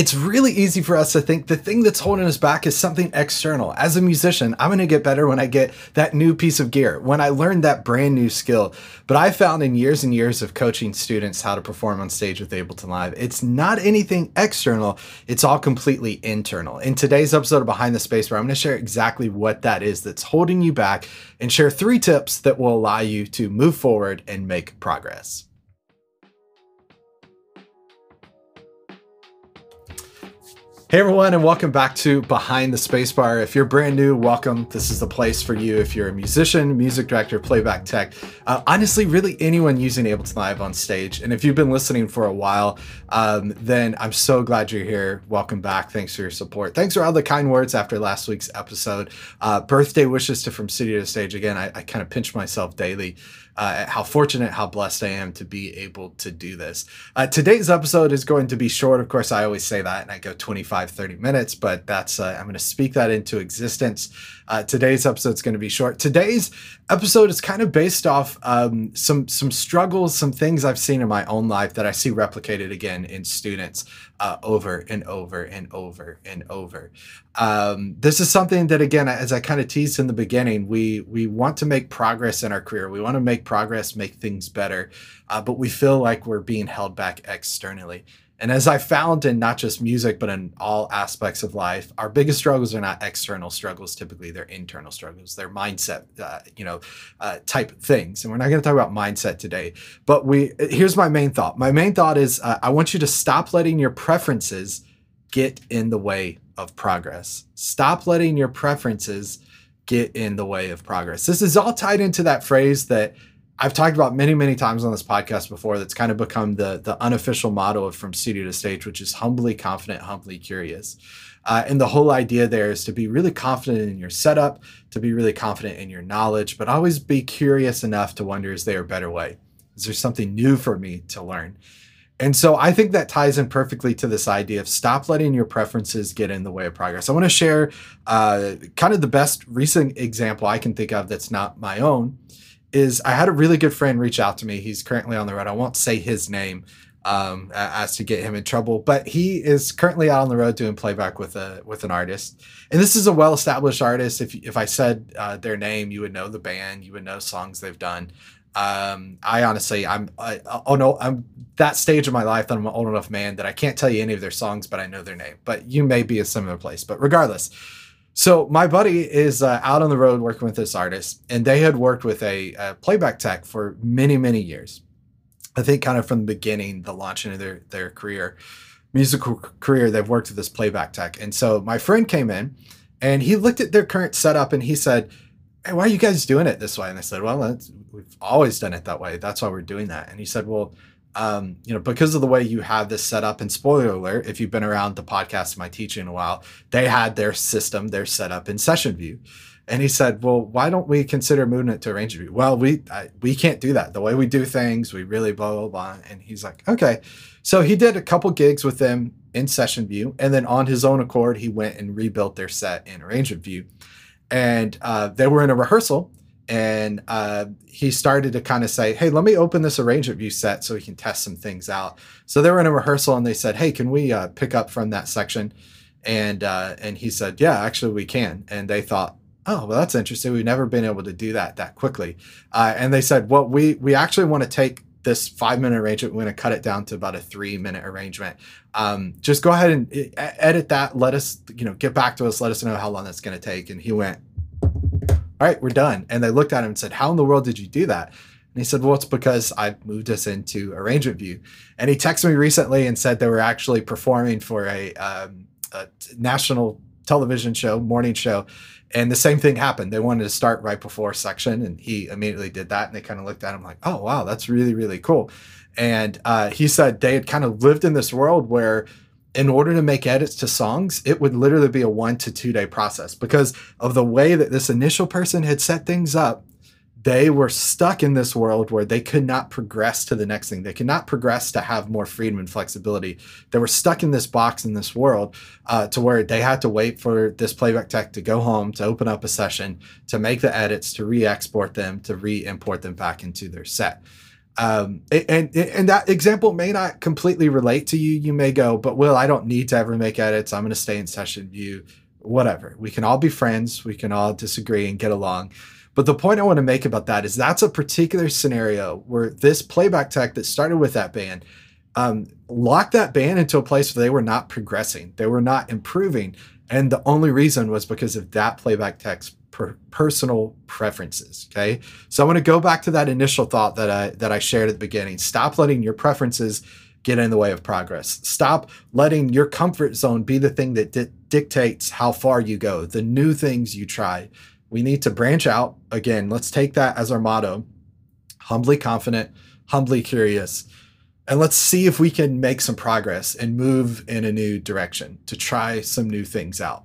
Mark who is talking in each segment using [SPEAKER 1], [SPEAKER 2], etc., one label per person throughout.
[SPEAKER 1] it's really easy for us to think the thing that's holding us back is something external. As a musician, I'm going to get better when I get that new piece of gear, when I learn that brand new skill. But I found in years and years of coaching students how to perform on stage with Ableton Live, it's not anything external, it's all completely internal. In today's episode of Behind the Spacebar, I'm going to share exactly what that is that's holding you back and share three tips that will allow you to move forward and make progress. Hey everyone, and welcome back to Behind the Spacebar. If you're brand new, welcome. This is the place for you. If you're a musician, music director, playback tech, uh, honestly, really anyone using Ableton Live on stage. And if you've been listening for a while, um, then I'm so glad you're here. Welcome back. Thanks for your support. Thanks for all the kind words after last week's episode. Uh, birthday wishes to From Studio to Stage. Again, I, I kind of pinch myself daily uh, how fortunate, how blessed I am to be able to do this. Uh, today's episode is going to be short. Of course, I always say that and I go 25, 30 minutes, but that's, uh, I'm going to speak that into existence. Uh, today's episode is going to be short. Today's episode is kind of based off um, some, some struggles, some things I've seen in my own life that I see replicated again in students uh, over and over and over and over. Um, this is something that, again, as I kind of teased in the beginning, we we want to make progress in our career. We want to make progress, make things better, uh, but we feel like we're being held back externally. And as I found in not just music, but in all aspects of life, our biggest struggles are not external struggles. Typically, they're internal struggles. They're mindset, uh, you know, uh, type things. And we're not going to talk about mindset today. But we here's my main thought. My main thought is uh, I want you to stop letting your preferences get in the way of progress. Stop letting your preferences get in the way of progress. This is all tied into that phrase that I've talked about many, many times on this podcast before. That's kind of become the the unofficial motto of From Studio to Stage, which is humbly confident, humbly curious. Uh, and the whole idea there is to be really confident in your setup, to be really confident in your knowledge, but always be curious enough to wonder: is there a better way? Is there something new for me to learn? And so I think that ties in perfectly to this idea of stop letting your preferences get in the way of progress. I want to share uh, kind of the best recent example I can think of that's not my own is I had a really good friend reach out to me. He's currently on the road. I won't say his name um, as to get him in trouble, but he is currently out on the road doing playback with a with an artist. And this is a well established artist. If if I said uh, their name, you would know the band, you would know songs they've done. Um, I honestly, I'm, I, oh no, I'm that stage of my life that I'm an old enough man that I can't tell you any of their songs, but I know their name. But you may be a similar place. But regardless, so my buddy is uh, out on the road working with this artist, and they had worked with a, a, playback tech for many, many years. I think kind of from the beginning, the launching of their their career, musical career, they've worked with this playback tech. And so my friend came in, and he looked at their current setup, and he said, "Hey, why are you guys doing it this way?" And I said, "Well, we've always done it that way. That's why we're doing that." And he said, "Well." Um, you know, because of the way you have this set up, and spoiler alert, if you've been around the podcast my teaching a while, they had their system, their setup in session view. And he said, "Well, why don't we consider moving it to arrange view?" Well, we I, we can't do that. The way we do things, we really blah blah blah. And he's like, "Okay." So he did a couple gigs with them in session view, and then on his own accord, he went and rebuilt their set in arrangement view. And uh, they were in a rehearsal, and uh, he started to kind of say, "Hey, let me open this arrangement view set so we can test some things out." So they were in a rehearsal, and they said, "Hey, can we uh, pick up from that section?" And uh, and he said, "Yeah, actually, we can." And they thought, "Oh, well, that's interesting. We've never been able to do that that quickly." Uh, and they said, "Well, we we actually want to take." this five minute arrangement we're going to cut it down to about a three minute arrangement um, just go ahead and edit that let us you know get back to us let us know how long that's going to take and he went all right, we're done. And they looked at him and said, how in the world did you do that? And he said, well, it's because I moved us into arrangement view. And he texted me recently and said they were actually performing for a, um, a national television show, morning show. And the same thing happened. They wanted to start right before section, and he immediately did that. And they kind of looked at him like, oh, wow, that's really, really cool. And uh, he said they had kind of lived in this world where in order to make edits to songs, it would literally be a one to two day process because of the way that this initial person had set things up. They were stuck in this world where they could not progress to the next thing. They could not progress to have more freedom and flexibility. They were stuck in this box in this world uh, to where they had to wait for this playback tech to go home, to open up a session, to make the edits, to re export them, to re import them back into their set. Um, and and that example may not completely relate to you. You may go, but Will, I don't need to ever make edits. I'm going to stay in session view. Whatever. We can all be friends. We can all disagree and get along. But the point I want to make about that is that's a particular scenario where this playback tech that started with that band um, locked that band into a place where they were not progressing, they were not improving, and the only reason was because of that playback tech's per- personal preferences. Okay, so I want to go back to that initial thought that I that I shared at the beginning. Stop letting your preferences get in the way of progress. Stop letting your comfort zone be the thing that di- dictates how far you go, the new things you try. We need to branch out. Again, let's take that as our motto humbly confident, humbly curious. And let's see if we can make some progress and move in a new direction to try some new things out.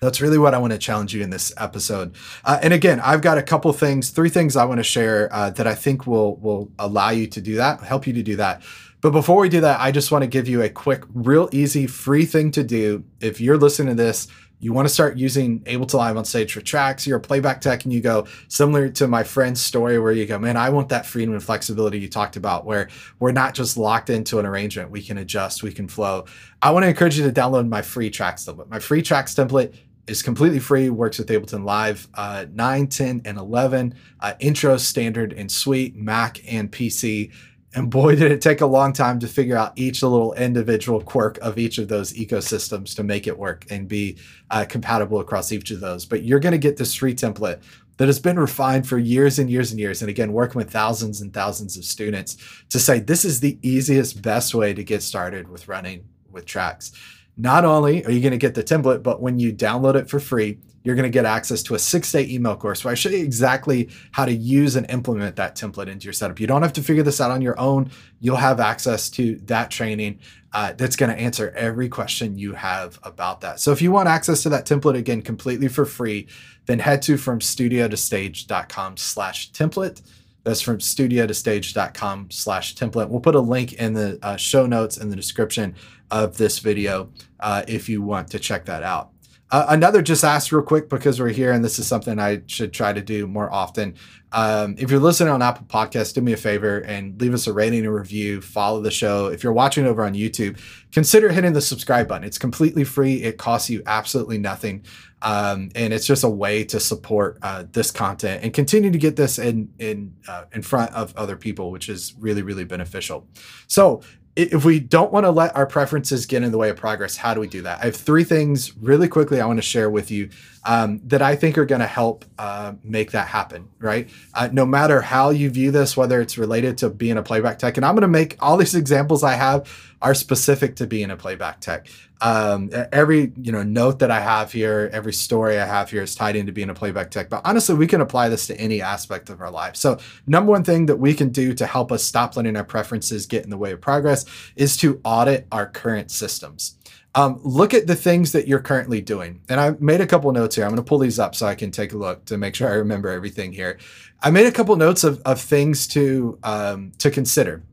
[SPEAKER 1] That's really what I want to challenge you in this episode. Uh, and again, I've got a couple things, three things I want to share uh, that I think will will allow you to do that, help you to do that. But before we do that, I just want to give you a quick, real easy, free thing to do. If you're listening to this, you want to start using Ableton Live on stage for tracks, you're a playback tech, and you go similar to my friend's story where you go, man, I want that freedom and flexibility you talked about, where we're not just locked into an arrangement. We can adjust, we can flow. I want to encourage you to download my free tracks template. My free tracks template is completely free, works with Ableton Live uh, 9, 10, and 11, uh, intro, standard, and suite, Mac and PC. And boy, did it take a long time to figure out each little individual quirk of each of those ecosystems to make it work and be uh, compatible across each of those. But you're going to get this free template that has been refined for years and years and years. And again, working with thousands and thousands of students to say this is the easiest, best way to get started with running with tracks. Not only are you going to get the template, but when you download it for free, you're going to get access to a six day email course where I show you exactly how to use and implement that template into your setup. You don't have to figure this out on your own. You'll have access to that training uh, that's going to answer every question you have about that. So if you want access to that template again completely for free, then head to from studio to stage.com slash template. That's from studio to stage.com slash template. We'll put a link in the uh, show notes in the description of this video uh, if you want to check that out. Uh, another just ask real quick because we're here and this is something I should try to do more often. Um, if you're listening on Apple Podcasts, do me a favor and leave us a rating and review. Follow the show. If you're watching over on YouTube, consider hitting the subscribe button. It's completely free. It costs you absolutely nothing, um, and it's just a way to support uh, this content and continue to get this in in uh, in front of other people, which is really really beneficial. So if we don't want to let our preferences get in the way of progress, how do we do that? I have three things really quickly I want to share with you um, that I think are going to help uh, make that happen, right? Uh, no matter how you view this, whether it's related to being a playback tech, and I'm going to make all these examples I have are specific to being a playback tech. Um, every you know note that I have here, every story I have here is tied into being a playback tech. But honestly, we can apply this to any aspect of our life. So number one thing that we can do to help us stop letting our preferences get in the way of progress is to audit our current systems. Um, look at the things that you're currently doing. And I made a couple notes here. I'm going to pull these up so I can take a look to make sure I remember everything here. I made a couple notes of, of things to um, to consider.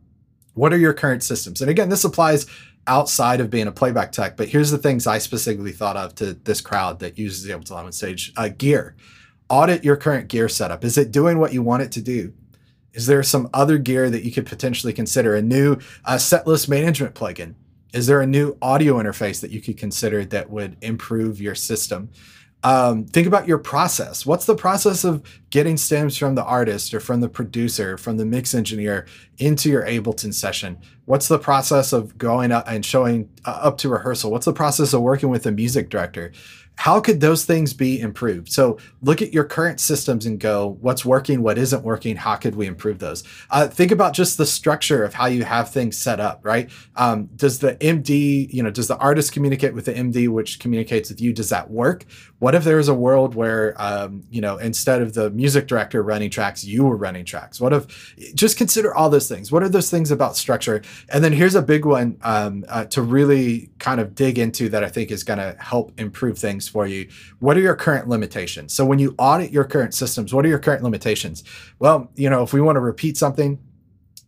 [SPEAKER 1] What are your current systems? And again, this applies outside of being a playback tech, but here's the things I specifically thought of to this crowd that uses the Ableton Live stage. Uh, gear. Audit your current gear setup. Is it doing what you want it to do? Is there some other gear that you could potentially consider? A new uh, setlist management plugin is there a new audio interface that you could consider that would improve your system? Um, think about your process. What's the process of getting stems from the artist or from the producer, from the mix engineer into your Ableton session? What's the process of going up and showing uh, up to rehearsal? What's the process of working with a music director? How could those things be improved? So look at your current systems and go, what's working, what isn't working, how could we improve those? Uh, think about just the structure of how you have things set up, right? Um, does the MD, you know, does the artist communicate with the MD, which communicates with you? Does that work? What if there is a world where, um, you know, instead of the music director running tracks, you were running tracks? What if, just consider all those things. What are those things about structure? And then here's a big one um, uh, to really kind of dig into that I think is going to help improve things for you. What are your current limitations? So when you audit your current systems, what are your current limitations? Well, you know, if we want to repeat something,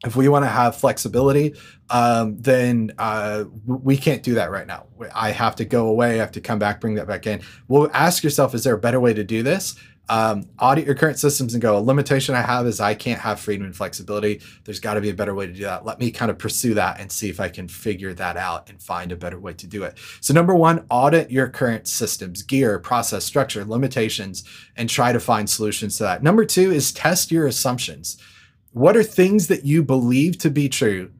[SPEAKER 1] if we want to have flexibility, um, then uh, we can't do that right now. I have to go away. I have to come back, bring that back in. Well, ask yourself: Is there a better way to do this? Um, audit your current systems and go, a limitation I have is I can't have freedom and flexibility. There's got to be a better way to do that. Let me kind of pursue that and see if I can figure that out and find a better way to do it. So, number one, audit your current systems, gear, process, structure, limitations, and try to find solutions to that. Number two is test your assumptions. What are things that you believe to be true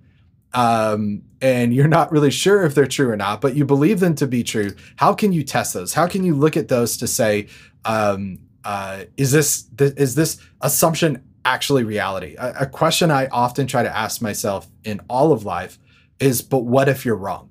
[SPEAKER 1] um, and you're not really sure if they're true or not, but you believe them to be true, how can you test those? How can you look at those to say, um, uh, is this th- is this assumption actually reality? A, a question I often try to ask myself in all of life is, but what if you're wrong?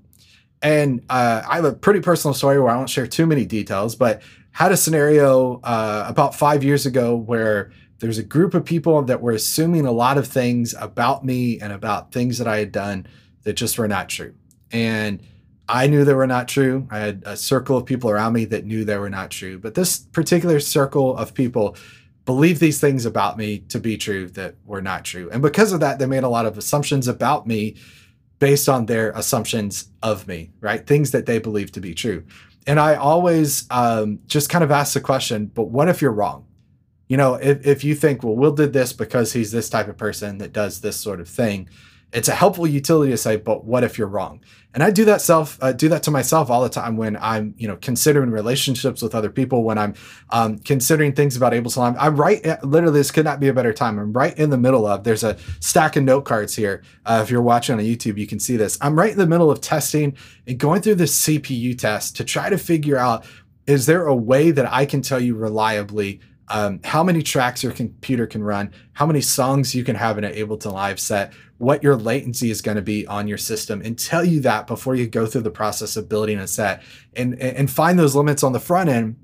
[SPEAKER 1] And uh, I have a pretty personal story where I won't share too many details, but had a scenario uh, about five years ago where there's a group of people that were assuming a lot of things about me and about things that I had done that just were not true. And I knew they were not true. I had a circle of people around me that knew they were not true. But this particular circle of people believed these things about me to be true that were not true. And because of that, they made a lot of assumptions about me based on their assumptions of me, right? Things that they believed to be true. And I always um, just kind of ask the question, but what if you're wrong? you know, if, if you think, well, Will did this because he's this type of person that does this sort of thing, it's a helpful utility to say, but what if you're wrong? And I do that self, uh, do that to myself all the time when I'm, you know, considering relationships with other people, when I'm um, considering things about Ableton Live. I'm right, at, literally, this could not be a better time. I'm right in the middle of, there's a stack of note cards here. Uh, if you're watching on YouTube, you can see this. I'm right in the middle of testing and going through this CPU test to try to figure out, is there a way that I can tell you reliably um, how many tracks your computer can run, how many songs you can have in an Ableton Live set, what your latency is going to be on your system, and tell you that before you go through the process of building a set, and and find those limits on the front end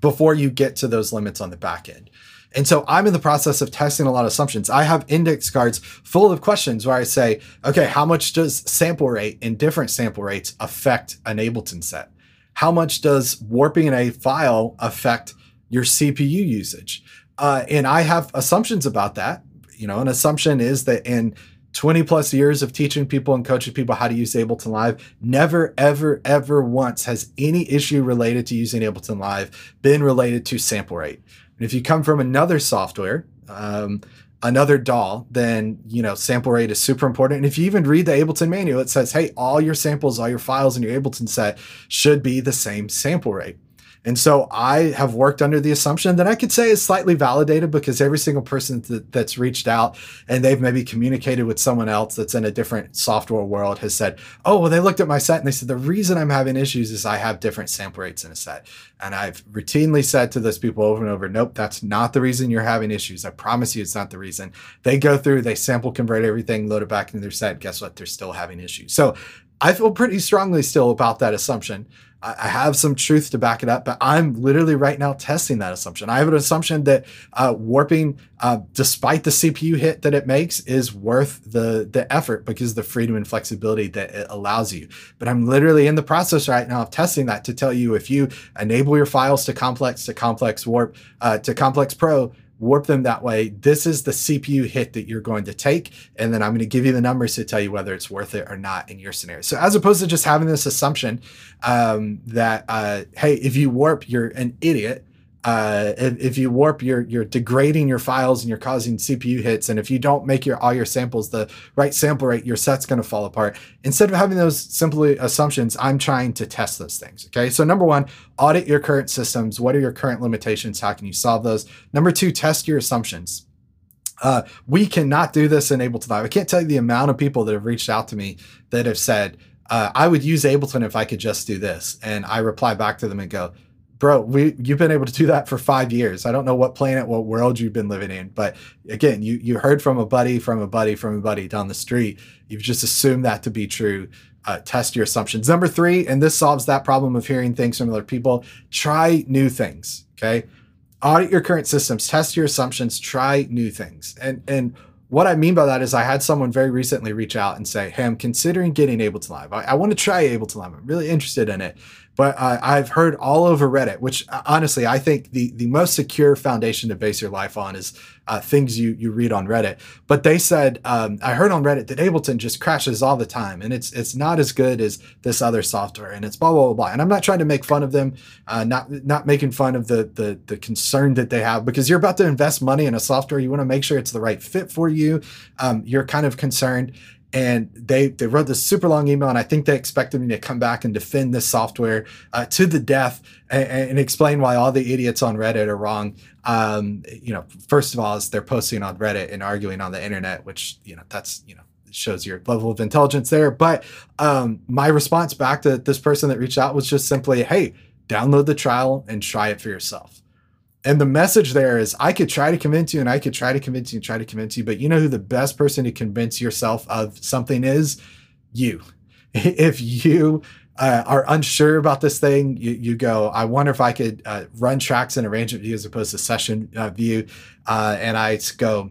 [SPEAKER 1] before you get to those limits on the back end. And so I'm in the process of testing a lot of assumptions. I have index cards full of questions where I say, okay, how much does sample rate and different sample rates affect an Ableton set? How much does warping in a file affect your CPU usage. Uh, and I have assumptions about that. You know, an assumption is that in 20 plus years of teaching people and coaching people how to use Ableton Live, never, ever, ever once has any issue related to using Ableton Live been related to sample rate. And if you come from another software, um, another DAW, then you know sample rate is super important. And if you even read the Ableton manual, it says, "Hey, all your samples, all your files in your Ableton set should be the same sample rate." And so I have worked under the assumption that I could say is slightly validated because every single person that, that's reached out and they've maybe communicated with someone else that's in a different software world has said, Oh, well, they looked at my set and they said, The reason I'm having issues is I have different sample rates in a set. And I've routinely said to those people over and over, Nope, that's not the reason you're having issues. I promise you it's not the reason. They go through, they sample convert everything, load it back into their set. Guess what? They're still having issues. So I feel pretty strongly still about that assumption. I have some truth to back it up, but I'm literally right now testing that assumption. I have an assumption that uh, warping, uh, despite the CPU hit that it makes, is worth the the effort because the freedom and flexibility that it allows you. But I'm literally in the process right now of testing that to tell you if you enable your files to complex to complex warp uh, to complex pro, warp them that way. This is the CPU hit that you're going to take. And then I'm going to give you the numbers to tell you whether it's worth it or not in your scenario. So as opposed to just having this assumption um, that, uh, hey, if you warp, you're an idiot uh, if, if, you warp, you're you're degrading your files and you're causing CPU hits. And if you don't make your all your samples the right sample rate, your set's going to fall apart. Instead of having those simply assumptions, I'm trying to test those things. Okay, so number one, audit your current systems. What are your current limitations? How can you solve those? Number two, test your assumptions. Uh, we cannot do this in Ableton Live. I can't tell you the amount of people that have reached out to me that have said, uh, I would use Ableton if I could just do this. And I reply back to them and go, bro, we you've been able to do that for five years. I don't know what planet, what world you've been living in, but again, you you heard from a buddy, from a buddy, from a buddy down the street. You've just assumed that to be true. Uh, test your assumptions. Number three, and this solves that problem of hearing things from other people. Try new things. Okay, audit your current systems, test your assumptions, try new things, and and what I mean by that is I had someone very recently reach out and say, Hey, I'm considering getting Ableton Live. I, I want to try Ableton Live. I'm really interested in it, But uh, I've heard all over Reddit, which uh, honestly I think the the most secure foundation to base your life on is uh, things you you read on Reddit. But they said um, I heard on Reddit that Ableton just crashes all the time, and it's it's not as good as this other software, and it's blah blah blah. blah. And I'm not trying to make fun of them, uh, not not making fun of the the the concern that they have because you're about to invest money in a software. You want to make sure it's the right fit for you. Um, you're kind of concerned and they they wrote this super long email and i think they expected me to come back and defend this software uh, to the death and, and, explain why all the idiots on reddit are wrong. Um, you know first of all is they're posting on reddit and arguing on the internet which you know that's you know shows your level of intelligence there. But um, my response back to this person that reached out was just simply hey download the trial and try it for yourself and the message there is I could try to convince you and I could try to convince you and try to convince you, but you know who the best person to convince yourself of something is? You. If you uh, are unsure about this thing, you, you go, I wonder if I could uh, run tracks in arrangement view as opposed to session uh, view. Uh, and I go,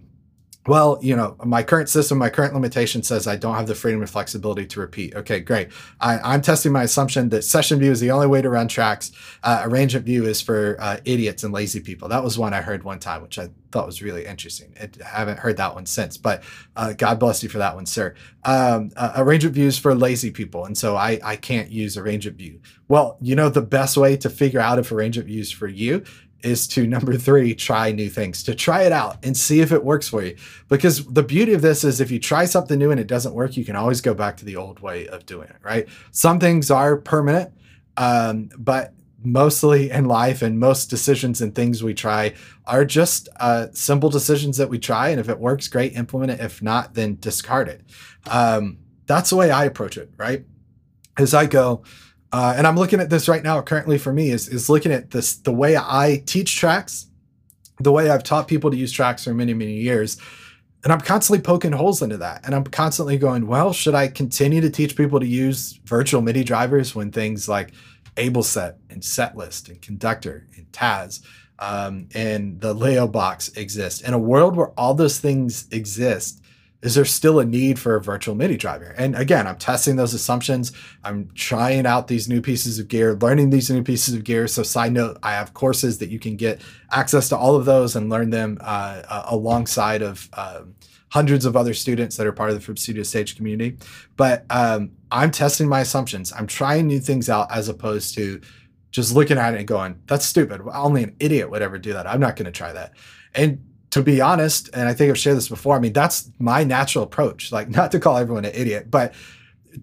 [SPEAKER 1] well, you know, my current system, my current limitation says I don't have the freedom and flexibility to repeat. Okay, great. I, am testing my assumption that session view is the only way to run tracks. Uh, arrangement view is for uh, idiots and lazy people. That was one I heard one time, which I thought was really interesting. I haven't heard that one since, but uh, God bless you for that one, sir. Um, uh, arrangement view is for lazy people, and so I, I can't use arrangement view. Well, you know, the best way to figure out if arrangement view is for you is to number three, try new things, to try it out and see if it works for you. Because the beauty of this is if you try something new and it doesn't work, you can always go back to the old way of doing it, right? Some things are permanent, um, but mostly in life and most decisions and things we try are just uh, simple decisions that we try. And if it works, great, implement it. If not, then discard it. Um, that's the way I approach it, right? As I go, uh, and I'm looking at this right now. Currently, for me, is is looking at this the way I teach tracks, the way I've taught people to use tracks for many many years, and I'm constantly poking holes into that. And I'm constantly going, well, should I continue to teach people to use virtual MIDI drivers when things like AbleSet and Setlist and Conductor and Taz um, and the Leo box exist? In a world where all those things exist, is there still a need for a virtual MIDI driver? And again, I'm testing those assumptions. I'm trying out these new pieces of gear, learning these new pieces of gear. So, side note, I have courses that you can get access to all of those and learn them uh, uh, alongside of um, hundreds of other students that are part of the From Studio Stage community. But um, I'm testing my assumptions. I'm trying new things out as opposed to just looking at it and going, that's stupid. Only an idiot would ever do that. I'm not going to try that. And to be honest, and I think I've shared this before, I mean, that's my natural approach. Like, not to call everyone an idiot, but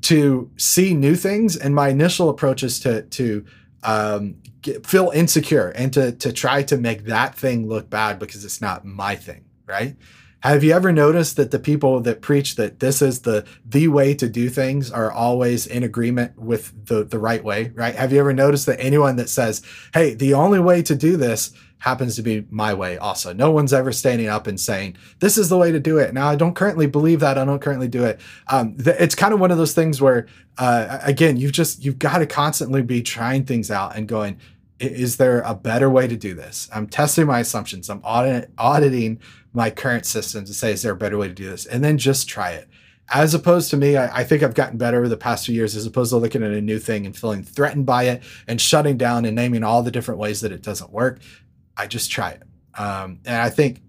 [SPEAKER 1] to see new things. And my initial approach is to, to, um, get, feel insecure and to, to try to make that thing look bad because it's not my thing. Right. Have you ever noticed that the people that preach that this is the the way to do things are always in agreement with the the right way, right? Have you ever noticed that anyone that says, "Hey, the only way to do this happens to be my way also. No one's ever standing up and saying, this is the way to do it. Now, I don't currently believe that. I don't currently do it. Um, th- it's kind of one of those things where, uh, again, you've just, you've got to constantly be trying things out and going, is there a better way to do this? I'm testing my assumptions. I'm audit- auditing my current system to say, is there a better way to do this? And then just try it. As opposed to me, I, I, think I've gotten better over the past few years, as opposed to looking at a new thing and feeling threatened by it and shutting down and naming all the different ways that it doesn't work. I just try it. Um, and I think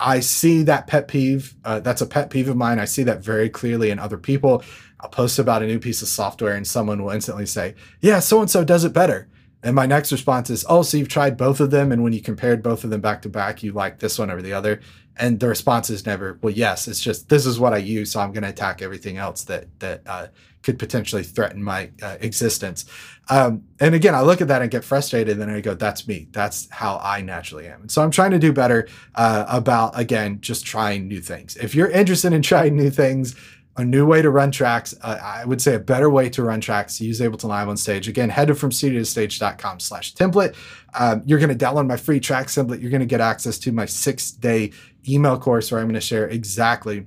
[SPEAKER 1] I see that pet peeve. Uh, that's a pet peeve of mine. I see that very clearly in other people. I'll post about a new piece of software and someone will instantly say, Yeah, so and so does it better. And my next response is, Oh, so you've tried both of them. And when you compared both of them back to back, you like this one over the other. And the response is never, Well, yes, it's just this is what I use. So I'm going to attack everything else that, that, uh, could potentially threaten my uh, existence. Um, and again, I look at that and get frustrated, and I go, "That's me. That's how I naturally am." And so I'm trying to do better uh, about again just trying new things. If you're interested in trying new things, a new way to run tracks, uh, I would say a better way to run tracks, use Ableton Live on stage. Again, head to fromstudiostage.com slash template. Um, you're going to download my free track template. You're going to get access to my six day email course where I'm going to share exactly,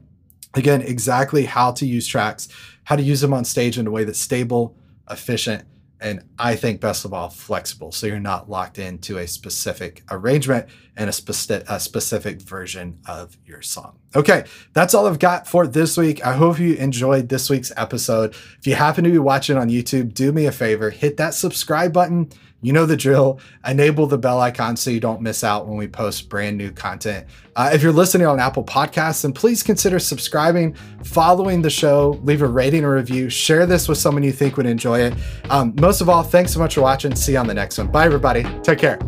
[SPEAKER 1] again, exactly how to use tracks how to use them on stage in a way that's stable, efficient, and I think best of all, flexible. So you're not locked into a specific arrangement and a, speci- a specific version of your song. Okay, that's all I've got for this week. I hope you enjoyed this week's episode. If you happen to be watching on YouTube, do me a favor, hit that subscribe button you know the drill. Enable the bell icon so you don't miss out when we post brand new content. Uh, if you're listening on Apple Podcasts, then please consider subscribing, following the show, leave a rating or review, share this with someone you think would enjoy it. Um, most of all, thanks so much for watching. See you on the next one. Bye, everybody. Take care.